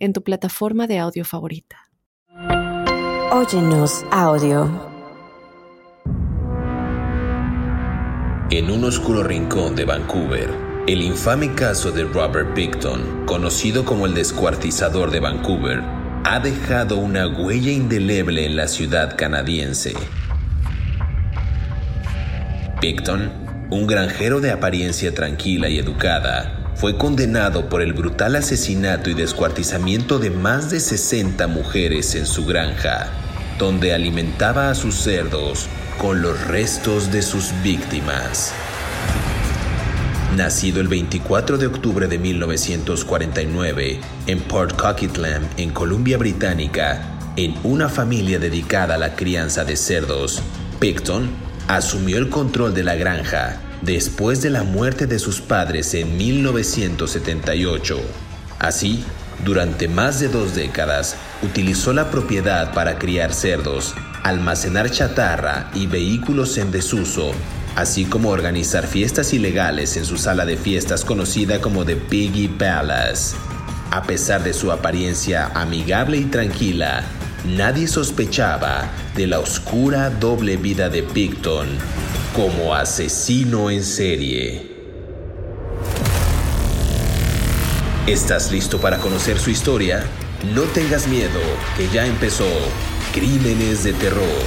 en tu plataforma de audio favorita. Óyenos audio. En un oscuro rincón de Vancouver, el infame caso de Robert Picton, conocido como el descuartizador de Vancouver, ha dejado una huella indeleble en la ciudad canadiense. Picton, un granjero de apariencia tranquila y educada, fue condenado por el brutal asesinato y descuartizamiento de más de 60 mujeres en su granja, donde alimentaba a sus cerdos con los restos de sus víctimas. Nacido el 24 de octubre de 1949 en Port Coquitlam, en Columbia Británica, en una familia dedicada a la crianza de cerdos, Picton asumió el control de la granja después de la muerte de sus padres en 1978. Así, durante más de dos décadas, utilizó la propiedad para criar cerdos almacenar chatarra y vehículos en desuso, así como organizar fiestas ilegales en su sala de fiestas conocida como The Piggy Palace. A pesar de su apariencia amigable y tranquila, nadie sospechaba de la oscura doble vida de Picton como asesino en serie. ¿Estás listo para conocer su historia? No tengas miedo, que ya empezó Crímenes de terror.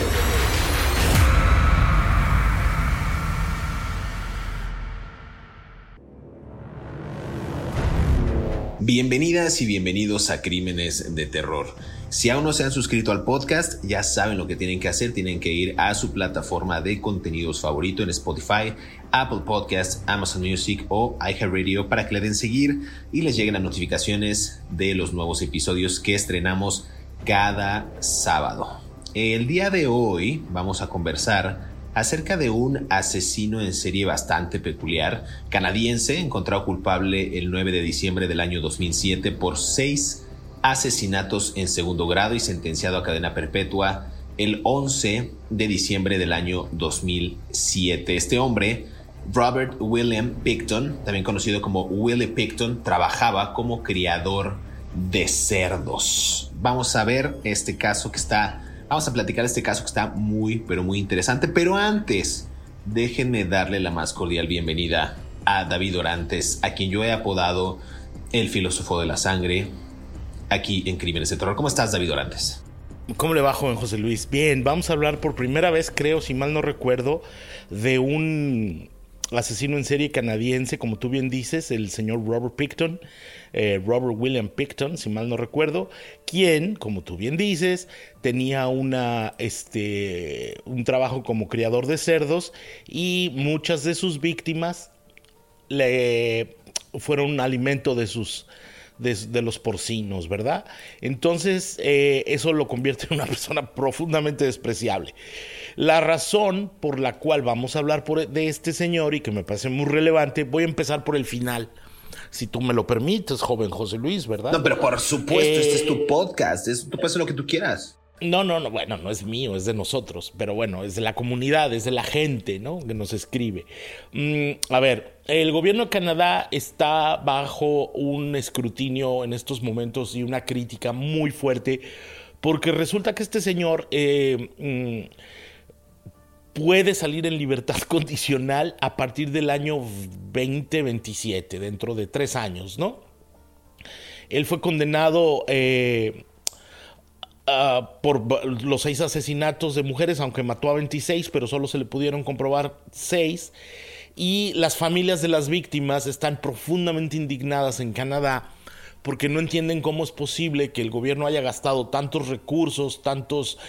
Bienvenidas y bienvenidos a Crímenes de Terror. Si aún no se han suscrito al podcast, ya saben lo que tienen que hacer. Tienen que ir a su plataforma de contenidos favorito en Spotify, Apple Podcasts, Amazon Music o iHeartRadio para que le den seguir y les lleguen las notificaciones de los nuevos episodios que estrenamos cada sábado. El día de hoy vamos a conversar acerca de un asesino en serie bastante peculiar, canadiense, encontrado culpable el 9 de diciembre del año 2007 por seis asesinatos en segundo grado y sentenciado a cadena perpetua el 11 de diciembre del año 2007. Este hombre, Robert William Picton, también conocido como Willie Picton, trabajaba como criador de cerdos. Vamos a ver este caso que está, vamos a platicar este caso que está muy, pero muy interesante. Pero antes, déjenme darle la más cordial bienvenida a David Orantes, a quien yo he apodado el filósofo de la sangre, aquí en Crímenes de Terror. ¿Cómo estás, David Orantes? ¿Cómo le va, joven José Luis? Bien, vamos a hablar por primera vez, creo, si mal no recuerdo, de un asesino en serie canadiense, como tú bien dices, el señor Robert Picton, eh, Robert William Picton, si mal no recuerdo, quien, como tú bien dices, tenía una, este, un trabajo como criador de cerdos y muchas de sus víctimas le fueron alimento de sus de, los porcinos, ¿verdad? Entonces, eh, eso lo convierte en una persona profundamente despreciable. La razón por la cual vamos a hablar de este señor y que me parece muy relevante, voy a empezar por el final. Si tú me lo permites, joven José Luis, ¿verdad? No, pero por supuesto, este es tu eh, podcast, es, tú puedes hacer lo que tú quieras. No, no, no, bueno, no es mío, es de nosotros, pero bueno, es de la comunidad, es de la gente, ¿no? Que nos escribe. Mm, a ver, el gobierno de Canadá está bajo un escrutinio en estos momentos y una crítica muy fuerte, porque resulta que este señor eh, mm, puede salir en libertad condicional a partir del año 2027, dentro de tres años, ¿no? Él fue condenado... Eh, Ah, por los seis asesinatos de mujeres, aunque mató a 26, pero solo se le pudieron comprobar seis. Y las familias de las víctimas están profundamente indignadas en Canadá porque no entienden cómo es posible que el gobierno haya gastado tantos recursos, tantos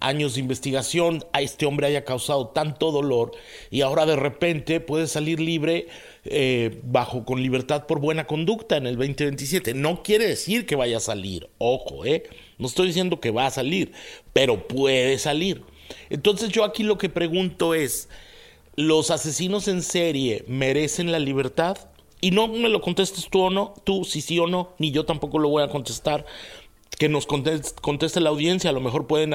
años de investigación, a este hombre haya causado tanto dolor y ahora de repente puede salir libre eh, bajo con libertad por buena conducta en el 2027. No quiere decir que vaya a salir, ojo, eh. No estoy diciendo que va a salir, pero puede salir. Entonces yo aquí lo que pregunto es, ¿los asesinos en serie merecen la libertad? Y no me lo contestes tú o no, tú si sí o no, ni yo tampoco lo voy a contestar. Que nos conteste, la audiencia, a lo mejor pueden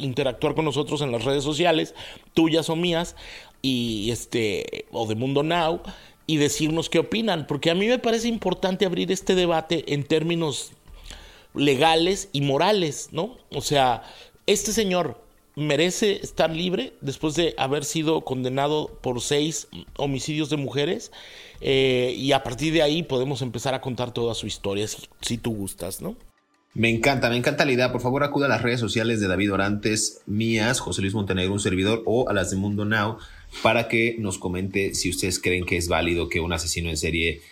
interactuar con nosotros en las redes sociales, tuyas o mías, y este, o de Mundo Now, y decirnos qué opinan, porque a mí me parece importante abrir este debate en términos legales y morales, ¿no? O sea, este señor merece estar libre después de haber sido condenado por seis homicidios de mujeres eh, y a partir de ahí podemos empezar a contar toda su historia, si, tú gustas, ¿no? Me encanta, me encanta la idea. Por favor, acuda a las redes sociales de David Orantes, mías, José Luis Montenegro, un servidor, o a las de Mundo Now, para que nos comente si ustedes creen que es válido que un asesino en serie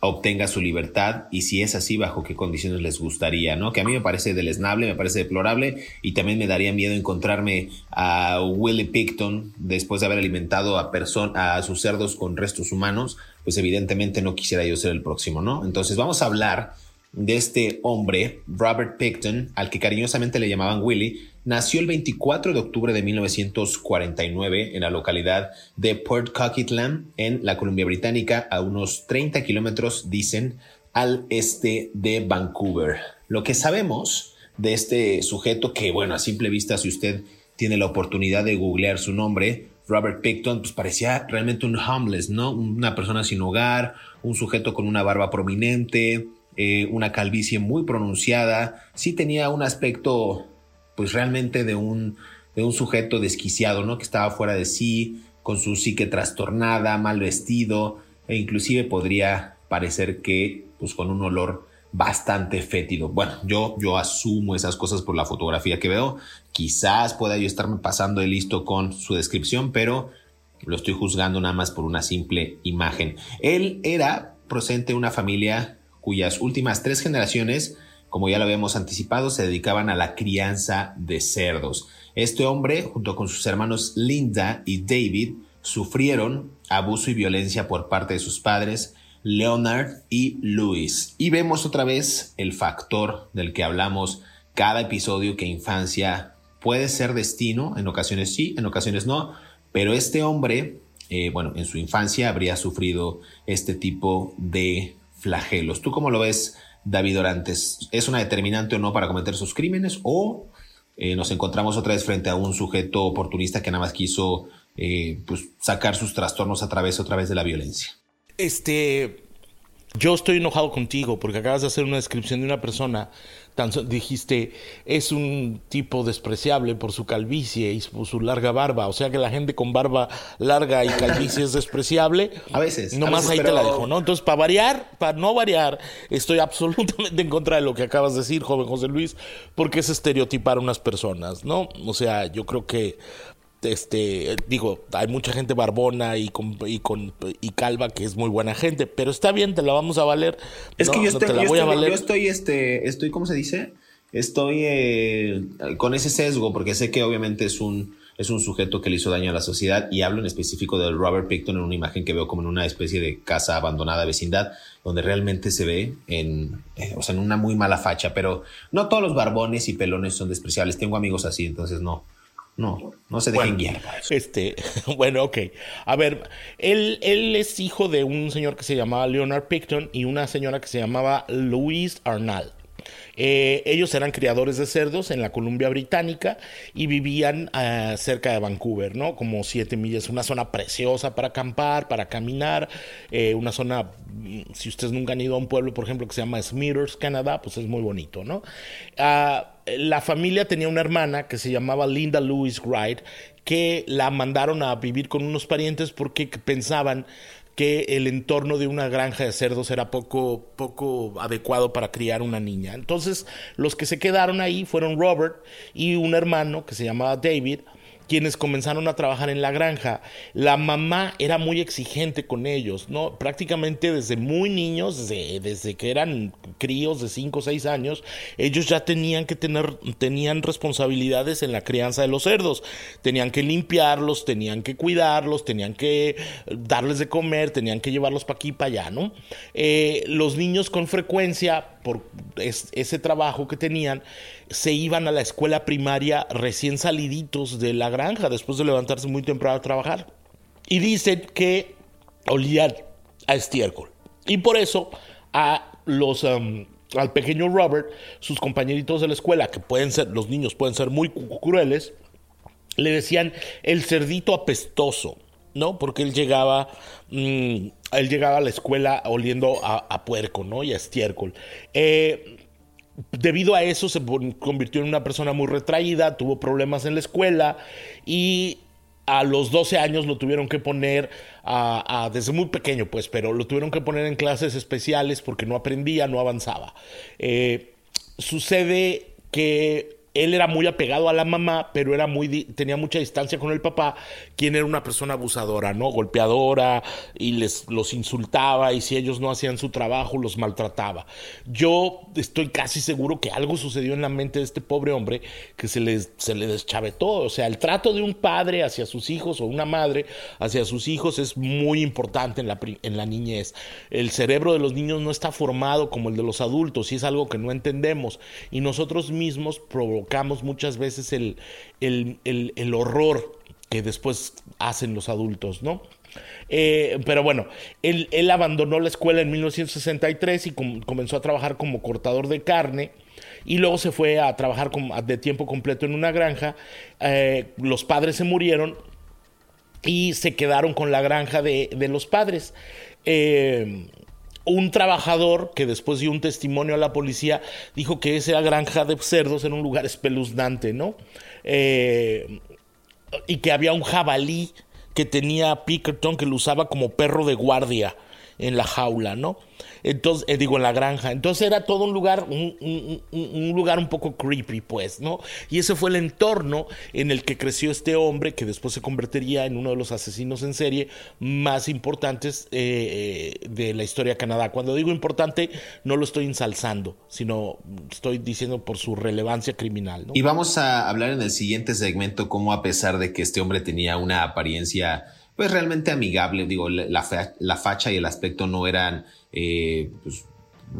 obtenga su libertad y si es así, bajo qué condiciones les gustaría, ¿no? Que a mí me parece deleznable, me parece deplorable y también me daría miedo encontrarme a Willie Picton después de haber alimentado a, a sus cerdos con restos humanos, pues evidentemente no quisiera yo ser el próximo, ¿no? Entonces vamos a hablar de este hombre, Robert Picton, al que cariñosamente le llamaban Willie, nació el 24 de octubre de 1949 en la localidad de Port Coquitlam, en la Columbia Británica, a unos 30 kilómetros, dicen, al este de Vancouver. Lo que sabemos de este sujeto, que bueno, a simple vista, si usted tiene la oportunidad de googlear su nombre, Robert Picton, pues parecía realmente un homeless, ¿no? Una persona sin hogar, un sujeto con una barba prominente, eh, una calvicie muy pronunciada, sí tenía un aspecto pues realmente de un, de un sujeto desquiciado, ¿no? Que estaba fuera de sí, con su psique trastornada, mal vestido, e inclusive podría parecer que pues con un olor bastante fétido. Bueno, yo, yo asumo esas cosas por la fotografía que veo. Quizás pueda yo estarme pasando de listo con su descripción, pero lo estoy juzgando nada más por una simple imagen. Él era procedente de una familia cuyas últimas tres generaciones, como ya lo habíamos anticipado, se dedicaban a la crianza de cerdos. Este hombre, junto con sus hermanos Linda y David, sufrieron abuso y violencia por parte de sus padres, Leonard y Louis. Y vemos otra vez el factor del que hablamos cada episodio que infancia puede ser destino, en ocasiones sí, en ocasiones no, pero este hombre, eh, bueno, en su infancia habría sufrido este tipo de flagelos. ¿Tú cómo lo ves, David Orantes? ¿Es una determinante o no para cometer sus crímenes o eh, nos encontramos otra vez frente a un sujeto oportunista que nada más quiso eh, pues, sacar sus trastornos a través otra vez de la violencia? Este, yo estoy enojado contigo porque acabas de hacer una descripción de una persona dijiste, es un tipo despreciable por su calvicie y por su larga barba. O sea que la gente con barba larga y calvicie es despreciable. A veces. Nomás ahí te la dejo, ¿no? Entonces, para variar, para no variar, estoy absolutamente en contra de lo que acabas de decir, joven José Luis, porque es estereotipar a unas personas, ¿no? O sea, yo creo que este digo hay mucha gente barbona y con, y con y calva que es muy buena gente pero está bien te la vamos a valer. Es que yo estoy, yo, estoy, este estoy cómo se dice estoy eh, con ese sesgo porque sé que obviamente es un es un sujeto que le hizo daño a la sociedad y hablo en específico de Robert Picton en una imagen que veo como en una especie de casa abandonada vecindad donde realmente se ve en eh, o sea en una muy mala facha pero no todos los barbones y pelones son despreciables. Tengo amigos así entonces no no, no se dejen guiar Este, bueno, ok. A ver, él, él es hijo de un señor que se llamaba Leonard Picton y una señora que se llamaba Louise Arnall. Eh, ellos eran criadores de cerdos en la Columbia Británica y vivían ah, cerca de Vancouver, ¿no? Como siete millas, una zona preciosa para acampar, para caminar, eh, una zona, mm, si ustedes nunca han ido a un pueblo, por ejemplo, que se llama Smithers, Canadá, pues es muy bonito, ¿no? Ah, la familia tenía una hermana que se llamaba Linda Louise Wright, que la mandaron a vivir con unos parientes porque pensaban que el entorno de una granja de cerdos era poco, poco adecuado para criar una niña. Entonces, los que se quedaron ahí fueron Robert y un hermano que se llamaba David, quienes comenzaron a trabajar en la granja. La mamá era muy exigente con ellos, ¿no? Prácticamente desde muy niños, desde, que eran críos de 5 o 6 años, ellos ya tenían que tener, tenían responsabilidades en la crianza de los cerdos. Tenían que limpiarlos, tenían que cuidarlos, tenían que darles de comer, tenían que llevarlos para aquí y para allá, ¿no? Eh, los niños con frecuencia, por ese trabajo que tenían, se iban a la escuela primaria recién saliditos de la granja después de levantarse muy temprano a trabajar. Y dicen que olían a estiércol. Y por eso a los... Um, al pequeño Robert, sus compañeritos de la escuela, que pueden ser, los niños pueden ser muy crueles, le decían el cerdito apestoso, ¿no? Porque él llegaba, mm, él llegaba a la escuela oliendo a, puerco, ¿no? Y a estiércol. Eh, debido a eso se convirtió en una persona muy retraída, tuvo problemas en la escuela y a los 12 años lo tuvieron que poner a, desde muy pequeño, pues, pero lo tuvieron que poner en clases especiales porque no aprendía, no avanzaba. Eh, sucede que él era muy apegado a la mamá, pero era muy tenía mucha distancia con el papá, quien era una persona abusadora, ¿no? Golpeadora y les los insultaba y si ellos no hacían su trabajo los maltrataba. Yo estoy casi seguro que algo sucedió en la mente de este pobre hombre que se le se le deschavetó, o sea, el trato de un padre hacia sus hijos o una madre hacia sus hijos es muy importante en la en la niñez. El cerebro de los niños no está formado como el de los adultos y es algo que no entendemos y nosotros mismos provocamos muchas veces el, el, horror que después hacen los adultos, ¿no? Eh, pero bueno, él, él, abandonó la escuela en 1963 y comenzó a trabajar como cortador de carne y luego se fue a trabajar de tiempo completo en una granja. Eh, los padres se murieron y se quedaron con la granja de, de los padres. Eh, un trabajador que después dio un testimonio a la policía dijo que esa granja de cerdos era un lugar espeluznante, ¿no? Eh, y que había un jabalí que tenía Pickerton que lo usaba como perro de guardia en la jaula, ¿no? Entonces, eh, digo, en la granja. Entonces era todo un lugar, un, lugar un poco creepy, pues, ¿no? Y ese fue el entorno en el que creció este hombre, que después se convertiría en uno de los asesinos en serie más importantes eh, eh, de la historia de Canadá. Cuando digo importante, no lo estoy ensalzando, sino estoy diciendo por su relevancia criminal. Y vamos a hablar en el siguiente segmento cómo a pesar de que este hombre tenía una apariencia pues realmente amigable, digo, la, la facha y el aspecto no eran eh, pues,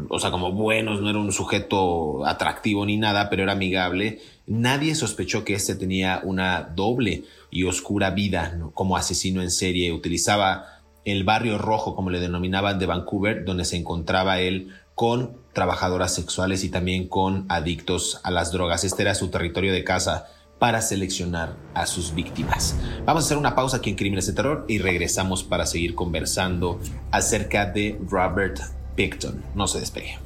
o sea, como buenos, no era un sujeto atractivo ni nada, pero era amigable. Nadie sospechó que este tenía una doble y oscura vida como asesino en serie. Utilizaba el barrio rojo, como le denominaban, de Vancouver, donde se encontraba él con trabajadoras sexuales y también con adictos a las drogas. Este era su territorio de casa para seleccionar a sus víctimas. Vamos a hacer una pausa aquí en Crímenes de Terror y regresamos para seguir conversando acerca de Robert Picton. No se despegue.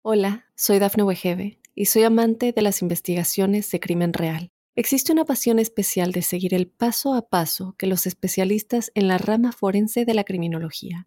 Hola, soy Dafne Wegebe y soy amante de las investigaciones de crimen real. Existe una pasión especial de seguir el paso a paso que los especialistas en la rama forense de la criminología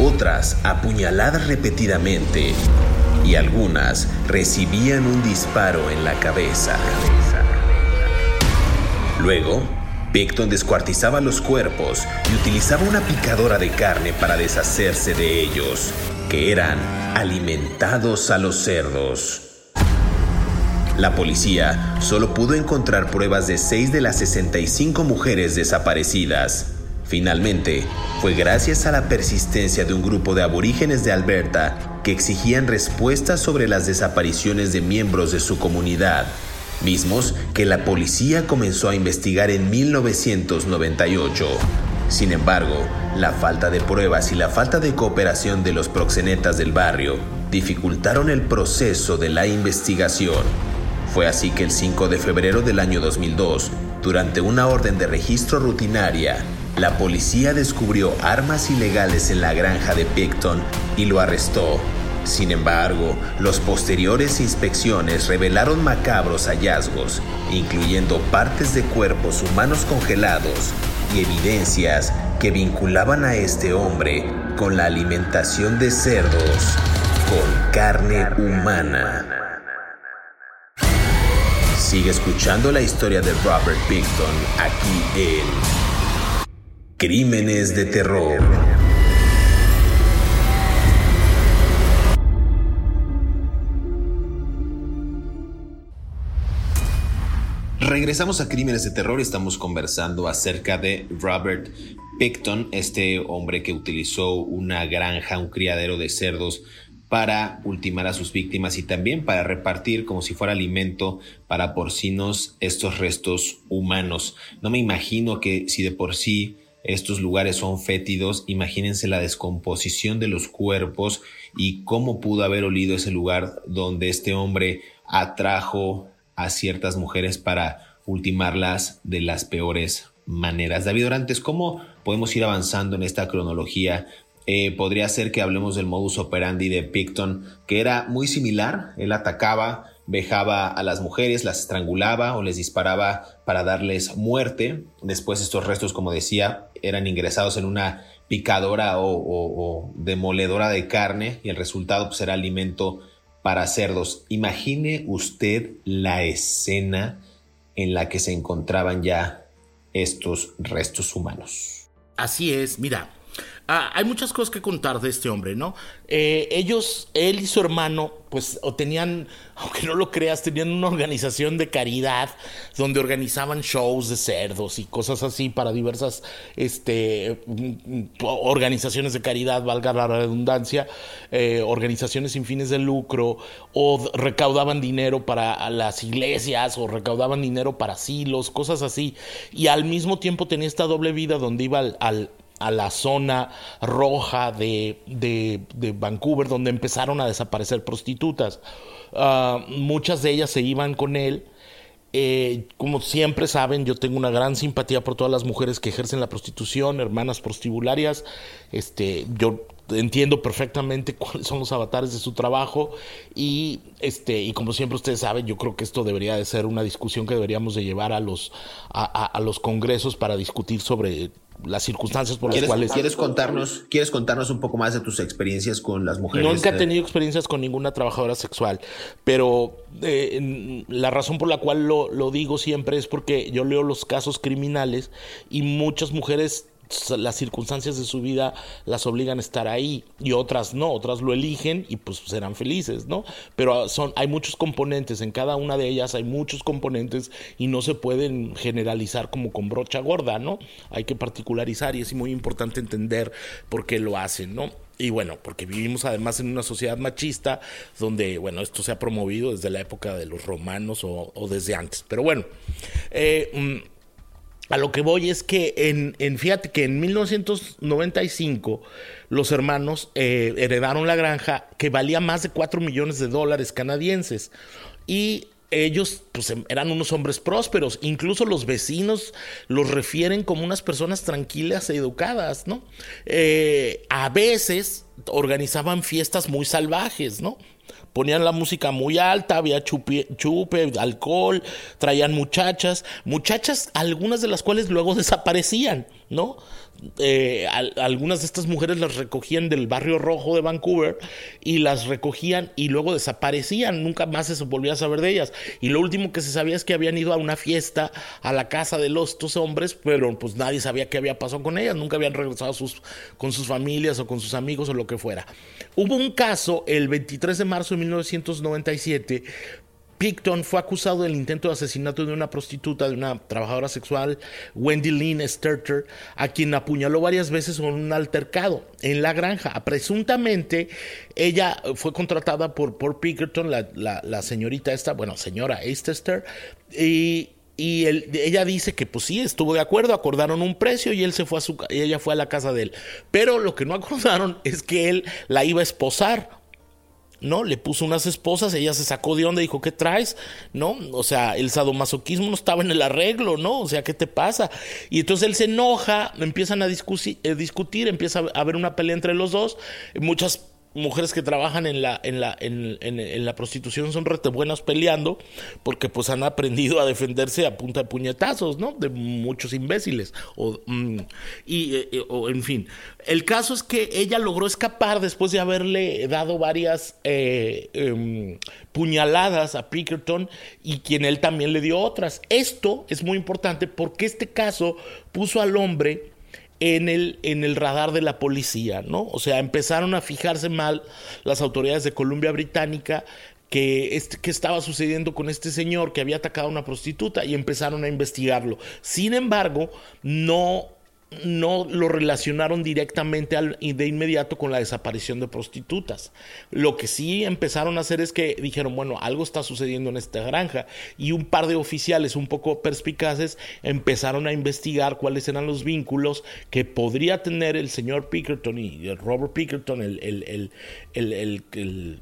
otras apuñaladas repetidamente y algunas recibían un disparo en la cabeza. Luego, Picton descuartizaba los cuerpos y utilizaba una picadora de carne para deshacerse de ellos, que eran alimentados a los cerdos. La policía solo pudo encontrar pruebas de seis de las 65 mujeres desaparecidas Finalmente, fue gracias a la persistencia de un grupo de aborígenes de Alberta que exigían respuestas sobre las desapariciones de miembros de su comunidad, mismos que la policía comenzó a investigar en 1998. Sin embargo, la falta de pruebas y la falta de cooperación de los proxenetas del barrio dificultaron el proceso de la investigación. Fue así que el 5 de febrero del año 2002, durante una orden de registro rutinaria, la policía descubrió armas ilegales en la granja de Picton y lo arrestó. Sin embargo, los posteriores inspecciones revelaron macabros hallazgos, incluyendo partes de cuerpos humanos congelados y evidencias que vinculaban a este hombre con la alimentación de cerdos con carne humana. Sigue escuchando la historia de Robert Picton aquí en Crímenes de Terror. Regresamos a Crímenes de Terror y estamos conversando acerca de Robert Picton, este hombre que utilizó una granja, un criadero de cerdos para ultimar a sus víctimas y también para repartir como si fuera alimento para porcinos estos restos humanos. No me imagino que si de por sí estos lugares son fétidos, imagínense la descomposición de los cuerpos y cómo pudo haber olido ese lugar donde este hombre atrajo a ciertas mujeres para ultimarlas de las peores maneras. David Orantes, ¿cómo podemos ir avanzando en esta cronología eh, podría ser que hablemos del modus operandi de Picton, que era muy similar. Él atacaba, vejaba a las mujeres, las estrangulaba o les disparaba para darles muerte. Después estos restos, como decía, eran ingresados en una picadora o, demoledora de carne y el resultado pues, era alimento para cerdos. Imagine usted la escena en la que se encontraban ya estos restos humanos. Así es, mira, Ah, hay muchas cosas que contar de este hombre, ¿no? Eh, ellos, él y su hermano, pues, o tenían, aunque no lo creas, tenían una organización de caridad donde organizaban shows de cerdos y cosas así para diversas este, mm, organizaciones de caridad, valga la redundancia, eh, organizaciones sin fines de lucro, o recaudaban dinero para las iglesias, o recaudaban dinero para asilos, cosas así. Y al mismo tiempo tenía esta doble vida donde iba al a la zona roja de, de, Vancouver, donde empezaron a desaparecer prostitutas. Ah, muchas de ellas se iban con él. Eh, como siempre saben, yo tengo una gran simpatía por todas las mujeres que ejercen la prostitución, hermanas prostibularias. Este, yo entiendo perfectamente cuáles son los avatares de su trabajo y este y como siempre ustedes saben yo creo que esto debería de ser una discusión que deberíamos de llevar a los a los congresos para discutir sobre las circunstancias por las cuales... ¿quieres contarnos, ¿Quieres contarnos un poco más de tus experiencias con las mujeres? Nunca he tenido experiencias con ninguna trabajadora sexual, pero eh, la razón por la cual lo, lo digo siempre es porque yo leo los casos criminales y muchas mujeres las circunstancias de su vida las obligan a estar ahí y otras no, otras lo eligen y pues serán felices, ¿no? Pero son, hay muchos componentes, en cada una de ellas hay muchos componentes y no se pueden generalizar como con brocha gorda, ¿no? Hay que particularizar y es muy importante entender por qué lo hacen, ¿no? Y bueno, porque vivimos además en una sociedad machista donde, bueno, esto se ha promovido desde la época de los romanos o, desde antes. Pero bueno, eh, mm, a lo que voy es que en, en fíjate que en 1995 los hermanos eh, heredaron la granja que valía más de 4 millones de dólares canadienses. Y ellos pues, em, eran unos hombres prósperos. Incluso los vecinos los refieren como unas personas tranquilas e educadas, ¿no? Eh, a veces organizaban fiestas muy salvajes, ¿no? Ponían la música muy alta, había chupe, chupe, alcohol, traían muchachas, muchachas, algunas de las cuales luego desaparecían, ¿no? Eh, algunas de estas mujeres las recogían del barrio rojo de Vancouver y las recogían y luego desaparecían, nunca más se volvía a saber de ellas. Y lo último que se sabía es que habían ido a una fiesta a la casa de los dos hombres, pero pues nadie sabía qué había pasado con ellas, nunca habían regresado sus, con sus familias o con sus amigos o lo que fuera. Hubo un caso el 23 de marzo de 1997 Picton fue acusado del intento de asesinato de una prostituta, de una trabajadora sexual, Wendy Lynn Sterter, a quien apuñaló varias veces con un altercado en la granja. Presuntamente, ella fue contratada por, por Pickerton, la, señorita esta, bueno, señora Estester, y ella dice que pues sí, estuvo de acuerdo, acordaron un precio y él se fue a su y ella fue a la casa de él. Pero lo que no acordaron es que él la iba a esposar ¿no? Le puso unas esposas, ella se sacó de onda y dijo, ¿qué traes? ¿No? O sea, el sadomasoquismo no estaba en el arreglo, ¿no? O sea, ¿qué te pasa? Y entonces él se enoja, empiezan a discutir, eh, discutir empieza a haber una pelea entre los dos, muchas mujeres que trabajan en la, en la, en, en, la prostitución son rete buenas peleando porque pues han aprendido a defenderse a punta de puñetazos, ¿no? De muchos imbéciles. O, mm, y, eh, eh, o, en fin. El caso es que ella logró escapar después de haberle dado varias eh, em, puñaladas a Pickerton y quien él también le dio otras. Esto es muy importante porque este caso puso al hombre en el, en el radar de la policía, ¿no? O sea, empezaron a fijarse mal las autoridades de Columbia Británica que, este, que estaba sucediendo con este señor que había atacado a una prostituta y empezaron a investigarlo. Sin embargo, no no lo relacionaron directamente y de inmediato con la desaparición de prostitutas. Lo que sí empezaron a hacer es que dijeron, bueno, algo está sucediendo en esta granja y un par de oficiales un poco perspicaces empezaron a investigar cuáles eran los vínculos que podría tener el señor Pickerton y Robert Pickerton, el, el, el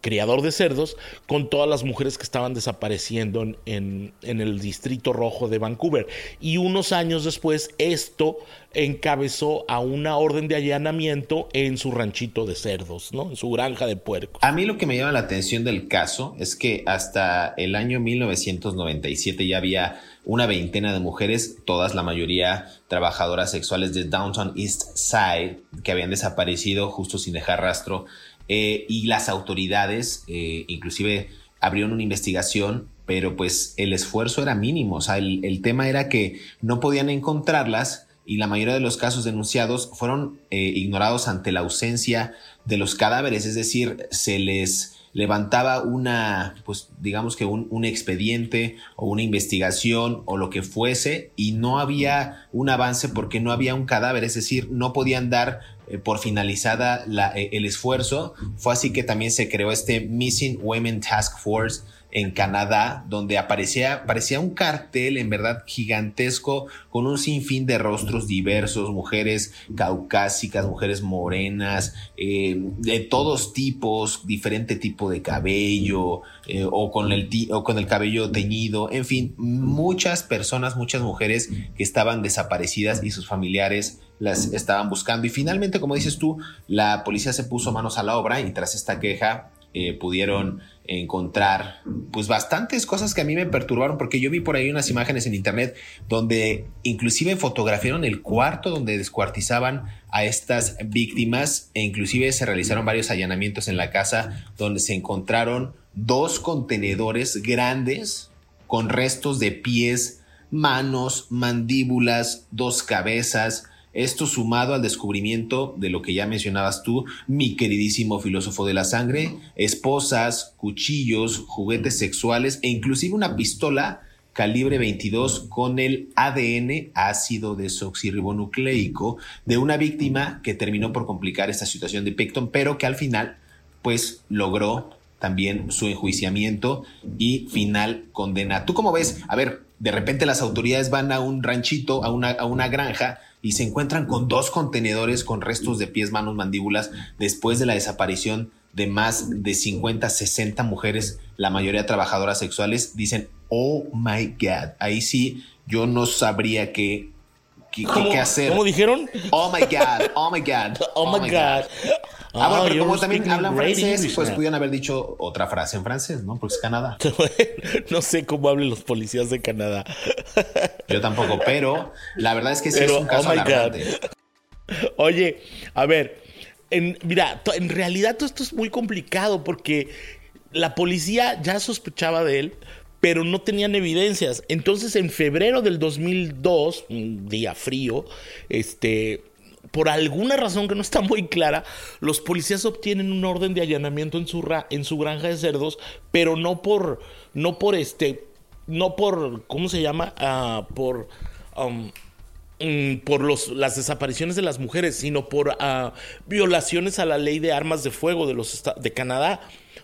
criador de cerdos con todas las mujeres que estaban desapareciendo en, el distrito rojo de Vancouver. Y unos años después esto encabezó a una orden de allanamiento en su ranchito de cerdos, ¿no? En su granja de puercos. A mí lo que me llama la atención del caso es que hasta el año 1997 ya había una veintena de mujeres, todas la mayoría trabajadoras sexuales de Downtown East Side, que habían desaparecido justo sin dejar rastro eh, y las autoridades eh, inclusive abrieron una investigación, pero pues el esfuerzo era mínimo, o sea, el, tema era que no podían encontrarlas y la mayoría de los casos denunciados fueron eh, ignorados ante la ausencia de los cadáveres, es decir, se les levantaba una, pues digamos que un, un, expediente o una investigación o lo que fuese y no había un avance porque no había un cadáver, es decir, no podían dar eh, por finalizada eh, el esfuerzo. Fue así que también se creó este Missing Women Task Force en Canadá, donde aparecía, parecía un cartel en verdad gigantesco con un sinfín de rostros diversos, mujeres caucásicas, mujeres morenas, eh, de todos tipos, diferente tipo de cabello o, con el, o con el cabello teñido, en fin, muchas personas, muchas mujeres que estaban desaparecidas y sus familiares las estaban buscando. Y finalmente, como dices tú, la policía se puso manos a la obra y tras esta queja eh, pudieron encontrar pues bastantes cosas que a mí me perturbaron porque yo vi por ahí unas imágenes en internet donde inclusive fotografiaron el cuarto donde descuartizaban a estas víctimas e inclusive se realizaron varios allanamientos en la casa donde se encontraron dos contenedores grandes con restos de pies, manos, mandíbulas, dos cabezas, esto sumado al descubrimiento de lo que ya mencionabas tú, mi queridísimo filósofo de la sangre, esposas, cuchillos, juguetes sexuales e inclusive una pistola calibre 22 con el ADN ácido desoxirribonucleico de una víctima que terminó por complicar esta situación de Picton, pero que al final pues logró también su enjuiciamiento y final condena. ¿Tú cómo ves? A ver, de repente las autoridades van a un ranchito, a una, a una granja y se encuentran con dos contenedores con restos de pies, manos, mandíbulas después de la desaparición de más de 50, 60 mujeres, la mayoría trabajadoras sexuales, dicen, oh my God, ahí sí yo no sabría qué, qué, qué hacer. ¿Cómo dijeron? Oh my God, oh my God. Oh, my, God. Ah, bueno, pero como también hablan francés, pues pudieron haber dicho otra frase en francés, ¿no? Porque es Canadá. no sé cómo hablan los policías de Canadá. Yo tampoco, pero la verdad es que sí es un caso oh Oye, a ver, en, mira, en realidad todo esto es muy complicado porque la policía ya sospechaba de él, pero no tenían evidencias. Entonces, en febrero del 2002, un día frío, este, por alguna razón que no está muy clara, los policías obtienen un orden de allanamiento en su, en su granja de cerdos, pero no por, no por este, no por, ¿cómo se llama? Ah, por, um, mm, por los, las desapariciones de las mujeres, sino por ah, violaciones a la ley de armas de fuego de, los, de Canadá.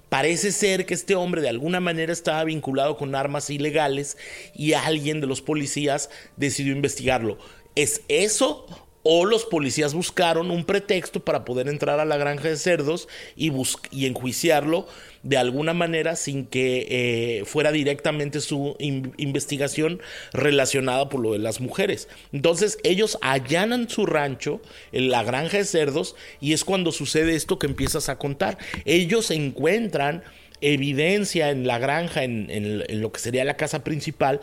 Parece ser que este hombre de alguna manera estaba vinculado con armas ilegales y alguien de los policías decidió investigarlo. ¿Es eso o los policías buscaron un pretexto para poder entrar a la granja de cerdos y, y enjuiciarlo de alguna manera sin que eh, fuera directamente su investigación relacionada por lo de las mujeres. Entonces ellos allanan su rancho, en la granja de cerdos, y es cuando sucede esto que empiezas a contar. Ellos encuentran evidencia en la granja, en, lo que sería la casa principal,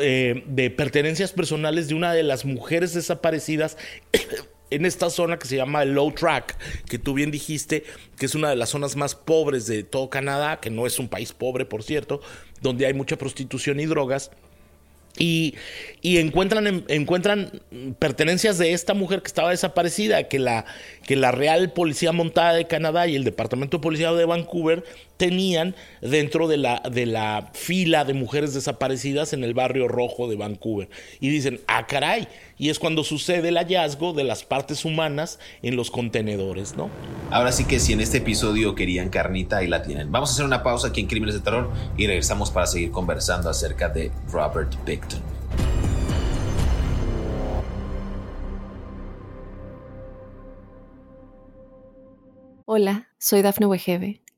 eh, de pertenencias personales de una de las mujeres desaparecidas. en esta zona que se llama Low Track, que tú bien dijiste, que es una de las zonas más pobres de todo Canadá, que no es un país pobre, por cierto, donde hay mucha prostitución y drogas. Y, encuentran, encuentran pertenencias de esta mujer que estaba desaparecida, que la, que la Real Policía Montada de Canadá y el Departamento de Policía de Vancouver tenían dentro de la, de la fila de mujeres desaparecidas en el barrio rojo de Vancouver. Y dicen, ah, caray, y es cuando sucede el hallazgo de las partes humanas en los contenedores, ¿no? Ahora sí que si en este episodio querían carnita, ahí la tienen. Vamos a hacer una pausa aquí en Crímenes de Terror y regresamos para seguir conversando acerca de Robert Picton. Hola, soy Dafne Wegebe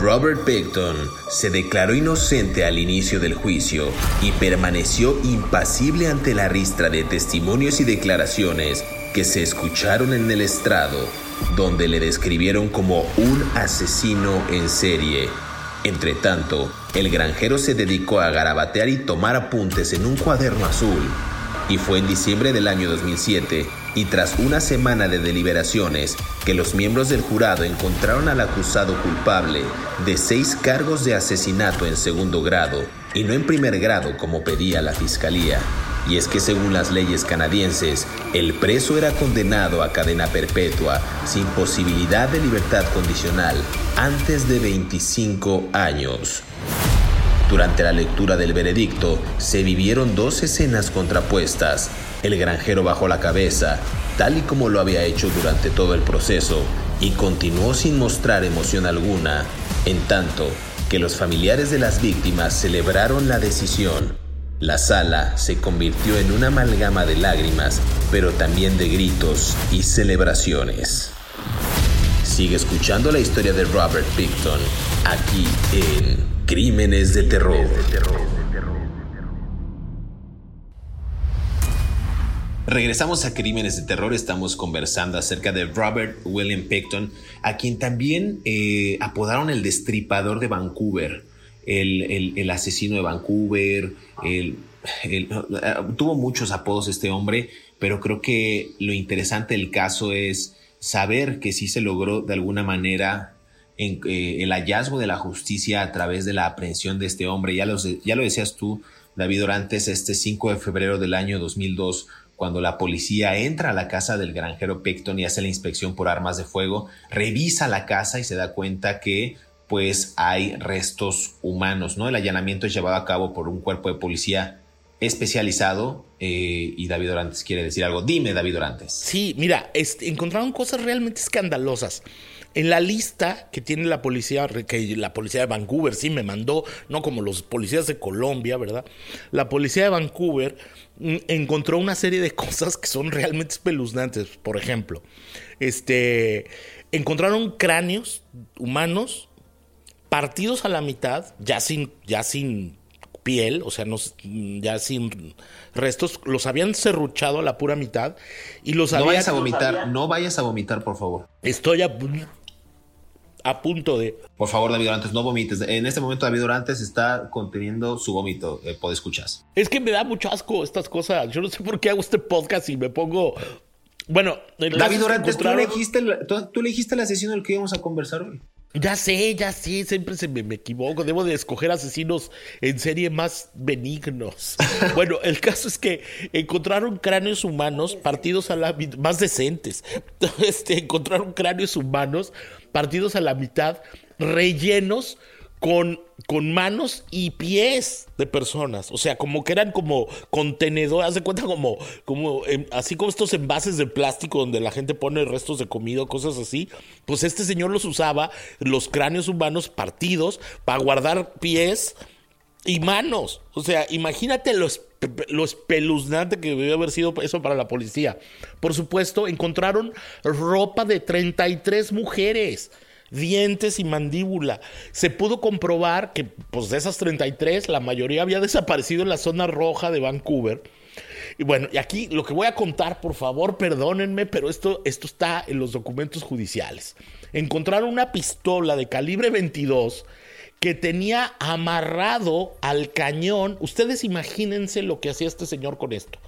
Robert Picton se declaró inocente al inicio del juicio y permaneció impasible ante la ristra de testimonios y declaraciones que se escucharon en el estrado, donde le describieron como un asesino en serie. Entre tanto, el granjero se dedicó a garabatear y tomar apuntes en un cuaderno azul. Y fue en diciembre del año 2007 y tras una semana de deliberaciones que los miembros del jurado encontraron al acusado culpable de seis cargos de asesinato en segundo grado y no en primer grado como pedía la fiscalía. Y es que según las leyes canadienses, el preso era condenado a cadena perpetua sin posibilidad de libertad condicional antes de 25 años. Durante la lectura del veredicto se vivieron dos escenas contrapuestas el granjero bajó la cabeza, tal y como lo había hecho durante todo el proceso, y continuó sin mostrar emoción alguna, en tanto que los familiares de las víctimas celebraron la decisión. La sala se convirtió en una amalgama de lágrimas, pero también de gritos y celebraciones. Sigue escuchando la historia de Robert Picton aquí en Crímenes de Terror. Regresamos a Crímenes de Terror, estamos conversando acerca de Robert William Picton, a quien también eh, apodaron el destripador de Vancouver, el, asesino de Vancouver, tuvo muchos apodos este hombre, pero creo que lo interesante del caso es saber que sí se logró de alguna manera eh, el hallazgo de la justicia a través de la aprehensión de este hombre. Ya, ya lo decías tú, David Orantes, este 5 de febrero del año 2002 cuando la policía entra a la casa del granjero Picton y hace la inspección por armas de fuego, revisa la casa y se da cuenta que pues hay restos humanos, ¿no? El allanamiento es llevado a cabo por un cuerpo de policía especializado eh, y David Orantes quiere decir algo. Dime, David Orantes. Sí, mira, encontraron cosas realmente escandalosas. En la lista que tiene la policía, que la policía de Vancouver sí me mandó, no como los policías de Colombia, ¿verdad? La policía de Vancouver encontró una serie de cosas que son realmente espeluznantes. Por ejemplo, este, encontraron cráneos humanos partidos a la mitad, ya sin, ya sin piel, o sea, no, ya sin restos, los habían serruchado a la pura mitad y los No vayas a vomitar, no vayas a vomitar, por favor. Estoy a a punto de. Por favor, David Orantes, no vomites. En este momento, David Orantes está conteniendo su vómito. Eh, escuchas. Es que me da mucho asco estas cosas. Yo no sé por qué hago este podcast y me pongo. Bueno, David Orantes, ¿tú, elegiste la, tú, elegiste la sesión en la que íbamos a conversar hoy. Ya sé, ya sé, siempre se me, equivoco. Debo de escoger asesinos en serie más benignos. bueno, el caso es que encontraron cráneos humanos partidos a la más decentes. Este, encontraron cráneos humanos partidos a la mitad, rellenos con, con manos y pies de personas. O sea, como que eran como contenedores, haz de cuenta como, como así como estos envases de plástico donde la gente pone restos de comida cosas así. Pues este señor los usaba, los cráneos humanos partidos, para guardar pies y manos. O sea, imagínate los lo espeluznante que debe haber sido eso para la policía. Por supuesto, encontraron ropa de 33 mujeres dientes y mandíbula. Se pudo comprobar que pues de esas 33 la mayoría había desaparecido en la zona roja de Vancouver. Y bueno, y aquí lo que voy a contar, por favor, perdónenme, pero esto, esto está en los documentos judiciales. Encontraron una pistola de calibre 22 que tenía amarrado al cañón. Ustedes imagínense lo que hacía este señor con esto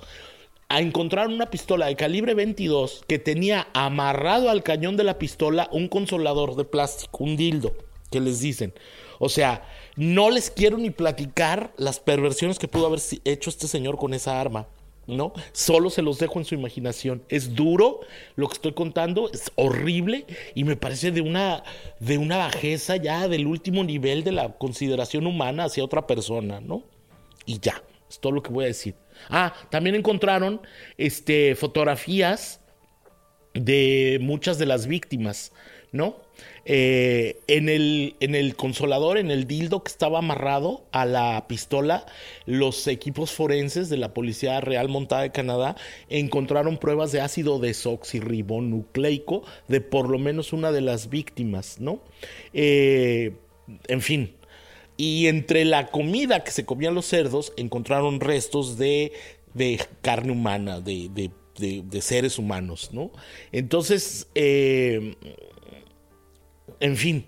a encontrar una pistola de calibre 22 que tenía amarrado al cañón de la pistola un consolador de plástico, un dildo, que les dicen. O sea, no les quiero ni platicar las perversiones que pudo haber hecho este señor con esa arma. ¿No? Solo se los dejo en su imaginación. Es duro lo que estoy contando, es horrible y me parece de una, de una bajeza ya del último nivel de la consideración humana hacia otra persona, ¿no? Y ya, es todo lo que voy a decir. Ah, también encontraron este, fotografías de muchas de las víctimas, ¿no? Eh, en, el, en el consolador, en el dildo que estaba amarrado a la pistola, los equipos forenses de la Policía Real Montada de Canadá encontraron pruebas de ácido desoxirribonucleico de por lo menos una de las víctimas, ¿no? Eh, en fin, y entre la comida que se comían los cerdos encontraron restos de, carne humana, de, seres humanos, ¿no? Entonces, eh, en fin,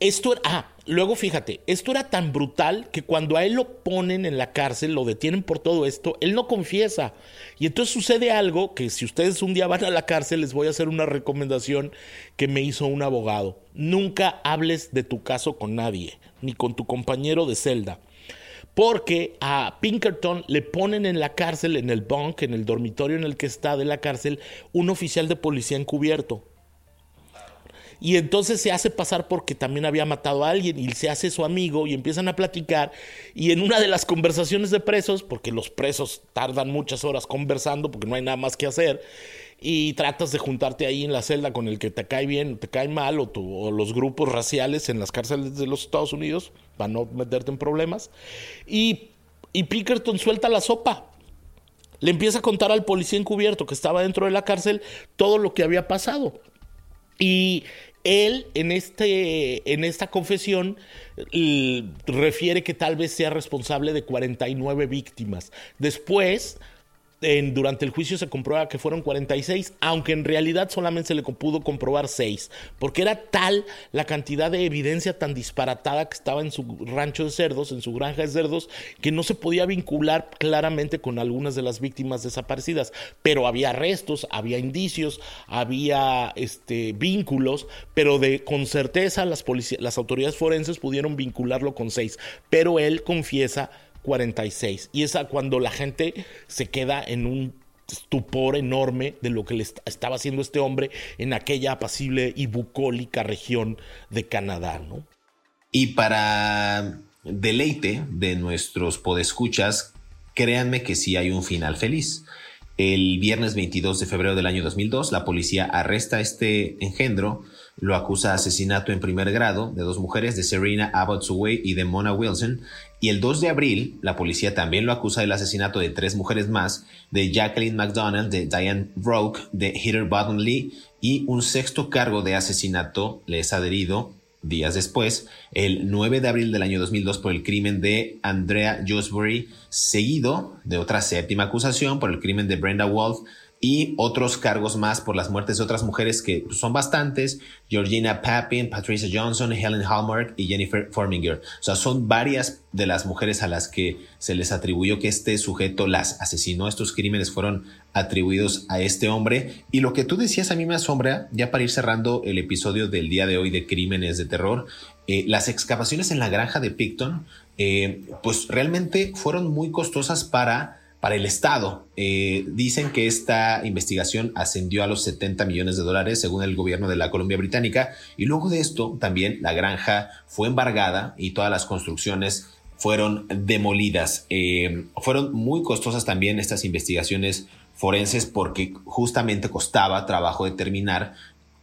esto. Ah, luego fíjate, esto era tan brutal que cuando a él lo ponen en la cárcel, lo detienen por todo esto, él no confiesa. Y entonces sucede algo que si ustedes un día van a la cárcel, les voy a hacer una recomendación que me hizo un abogado. Nunca hables de tu caso con nadie, ni con tu compañero de celda. Porque a Pinkerton le ponen en la cárcel, en el bunk, en el dormitorio en el que está de la cárcel, un oficial de policía encubierto y entonces se hace pasar porque también había matado a alguien y se hace su amigo y empiezan a platicar y en una de las conversaciones de presos, porque los presos tardan muchas horas conversando porque no hay nada más que hacer, y tratas de juntarte ahí en la celda con el que te cae bien, te cae mal, o, o los grupos raciales en las cárceles de los Estados Unidos, para no meterte en problemas, y, y Pinkerton suelta la sopa. Le empieza a contar al policía encubierto que estaba dentro de la cárcel todo lo que había pasado. Y él en, este, en esta confesión refiere que tal vez sea responsable de 49 víctimas. Después durante el juicio se comprueba que fueron 46, aunque en realidad solamente se le pudo comprobar 6, porque era tal la cantidad de evidencia tan disparatada que estaba en su rancho de cerdos, en su granja de cerdos, que no se podía vincular claramente con algunas de las víctimas desaparecidas. Pero había restos, había indicios, había este, vínculos, pero de, con certeza las, las autoridades forenses pudieron vincularlo con 6. Pero él confiesa 46. Y es cuando la gente se queda en un estupor enorme de lo que le estaba haciendo este hombre en aquella apacible y bucólica región de Canadá, ¿no? Y para deleite de nuestros podescuchas, créanme que sí hay un final feliz. El viernes 22 de febrero del año 2002, la policía arresta a este engendro, lo acusa de asesinato en primer grado de dos mujeres, de Serena Abbott Suway y de Mona Wilson, y el 2 de abril, la policía también lo acusa del asesinato de tres mujeres más, de Jacqueline McDonald, de Diane Roque, de Heather Button Lee, y un sexto cargo de asesinato le es adherido días después, el 9 de abril del año 2002, por el crimen de Andrea Josbury, seguido de otra séptima acusación por el crimen de Brenda Wolf, y otros cargos más por las muertes de otras mujeres que son bastantes, Georgina Papin, Patricia Johnson, Helen Hallmark y Jennifer Forminger. O sea, son varias de las mujeres a las que se les atribuyó que este sujeto las asesinó. Estos crímenes fueron atribuidos a este hombre. Y lo que tú decías a mí me asombra, ya para ir cerrando el episodio del día de hoy de Crímenes de Terror, eh, las excavaciones en la granja de Picton, eh, pues realmente fueron muy costosas para para el Estado. Eh, dicen que esta investigación ascendió a los 70 millones de dólares según el gobierno de la Colombia Británica y luego de esto también la granja fue embargada y todas las construcciones fueron demolidas. Eh, fueron muy costosas también estas investigaciones forenses porque justamente costaba trabajo determinar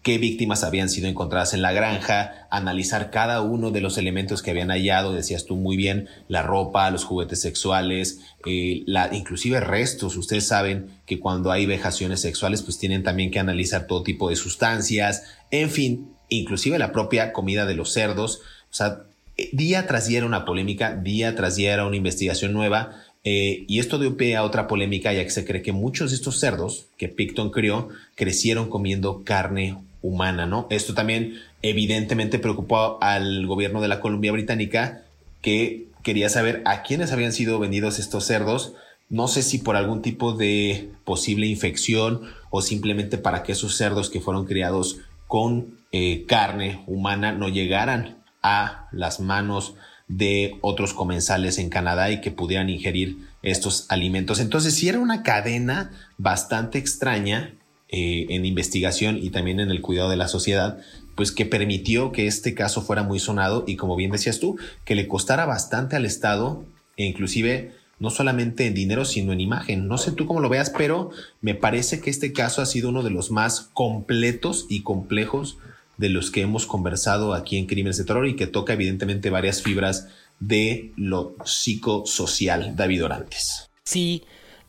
qué víctimas habían sido encontradas en la granja, analizar cada uno de los elementos que habían hallado, decías tú muy bien, la ropa, los juguetes sexuales, eh, inclusive restos. Ustedes saben que cuando hay vejaciones sexuales, pues tienen también que analizar todo tipo de sustancias, en fin, inclusive la propia comida de los cerdos. O sea, eh, día tras día era una polémica, día tras día era una investigación nueva. Eh, y esto dio pie a otra polémica, ya que se cree que muchos de estos cerdos que Picton crió crecieron comiendo carne humana, ¿no? Esto también evidentemente preocupó al gobierno de la Columbia Británica que quería saber a quiénes habían sido vendidos estos cerdos. No sé si por algún tipo de posible infección o simplemente para que esos cerdos que fueron criados con eh, carne humana no llegaran a las manos de otros comensales en Canadá y que pudieran ingerir estos alimentos. Entonces, si era una cadena bastante extraña eh, en investigación y también en el cuidado de la sociedad, pues que permitió que este caso fuera muy sonado y como bien decías tú, que le costara bastante al Estado e inclusive no solamente en dinero, sino en imagen. No sé tú cómo lo veas, pero me parece que este caso ha sido uno de los más completos y complejos de los que hemos conversado aquí en Crímenes de Terror y que toca evidentemente varias fibras de lo psicosocial. David Orantes. Sí,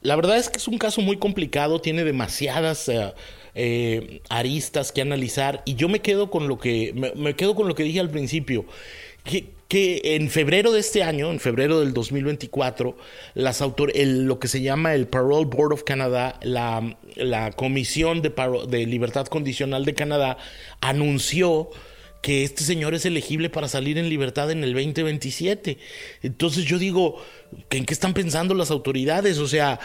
la verdad es que es un caso muy complicado, tiene demasiadas eh, eh, aristas que analizar y yo me quedo con lo que me, quedo con lo que dije al principio. Que, en febrero de este año, en febrero del 2024, las lo que se llama el Parole Board of Canada, la, la Comisión de, de Libertad Condicional de Canadá, anunció que este señor es elegible para salir en libertad en el 2027. Entonces yo digo, ¿en qué están pensando las autoridades? O sea,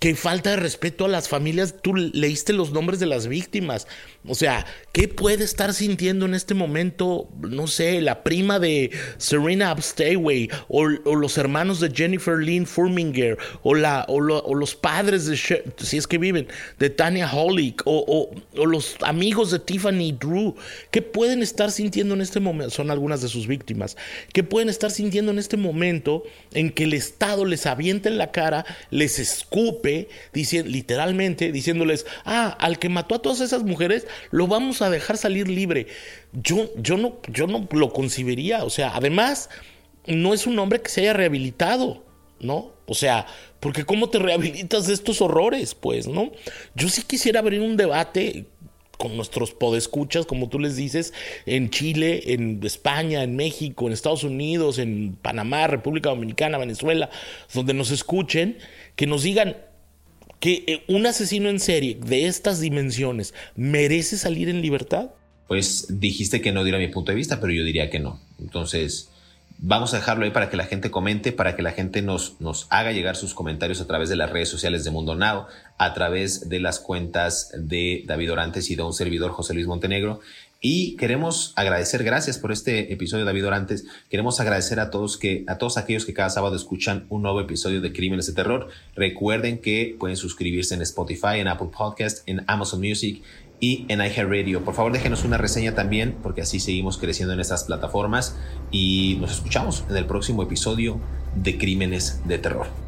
qué falta de respeto a las familias. Tú leíste los nombres de las víctimas. O sea, ¿qué puede estar sintiendo en este momento, no sé, la prima de Serena Abstaway o, los hermanos de Jennifer Lynn Furminger o, la, o, los padres de, si es que viven, de Tania Hollick o, los amigos de Tiffany Drew? ¿Qué pueden estar sintiendo en este momento? Son algunas de sus víctimas. ¿Qué pueden estar sintiendo en este momento en que el Estado les avienta en la cara, les escupe, literalmente diciéndoles, ah, al que mató a todas esas mujeres, lo vamos a dejar salir libre. Yo, yo, no, yo no lo concibiría. O sea, además, no es un hombre que se haya rehabilitado, ¿no? O sea, porque ¿cómo te rehabilitas de estos horrores? Pues, ¿no? Yo sí quisiera abrir un debate con nuestros podescuchas, como tú les dices, en Chile, en España, en México, en Estados Unidos, en Panamá, República Dominicana, Venezuela, donde nos escuchen, que nos digan, que eh, un asesino en serie de estas dimensiones merece salir en libertad? Pues dijiste que no diera mi punto de vista, pero yo diría que no. Entonces, vamos a dejarlo ahí para que la gente comente, para que la gente nos, nos haga llegar sus comentarios a través de las redes sociales de Mundo Now, a través de las cuentas de David Orantes y de un servidor José Luis Montenegro. Y queremos agradecer, gracias por este episodio, David Orantes. Queremos agradecer a todos que, a todos aquellos que cada sábado escuchan un nuevo episodio de Crímenes de Terror. Recuerden que pueden suscribirse en Spotify, en Apple Podcast, en Amazon Music y en iHeartRadio. Por favor, déjenos una reseña también, porque así seguimos creciendo en estas plataformas. Y nos escuchamos en el próximo episodio de Crímenes de Terror.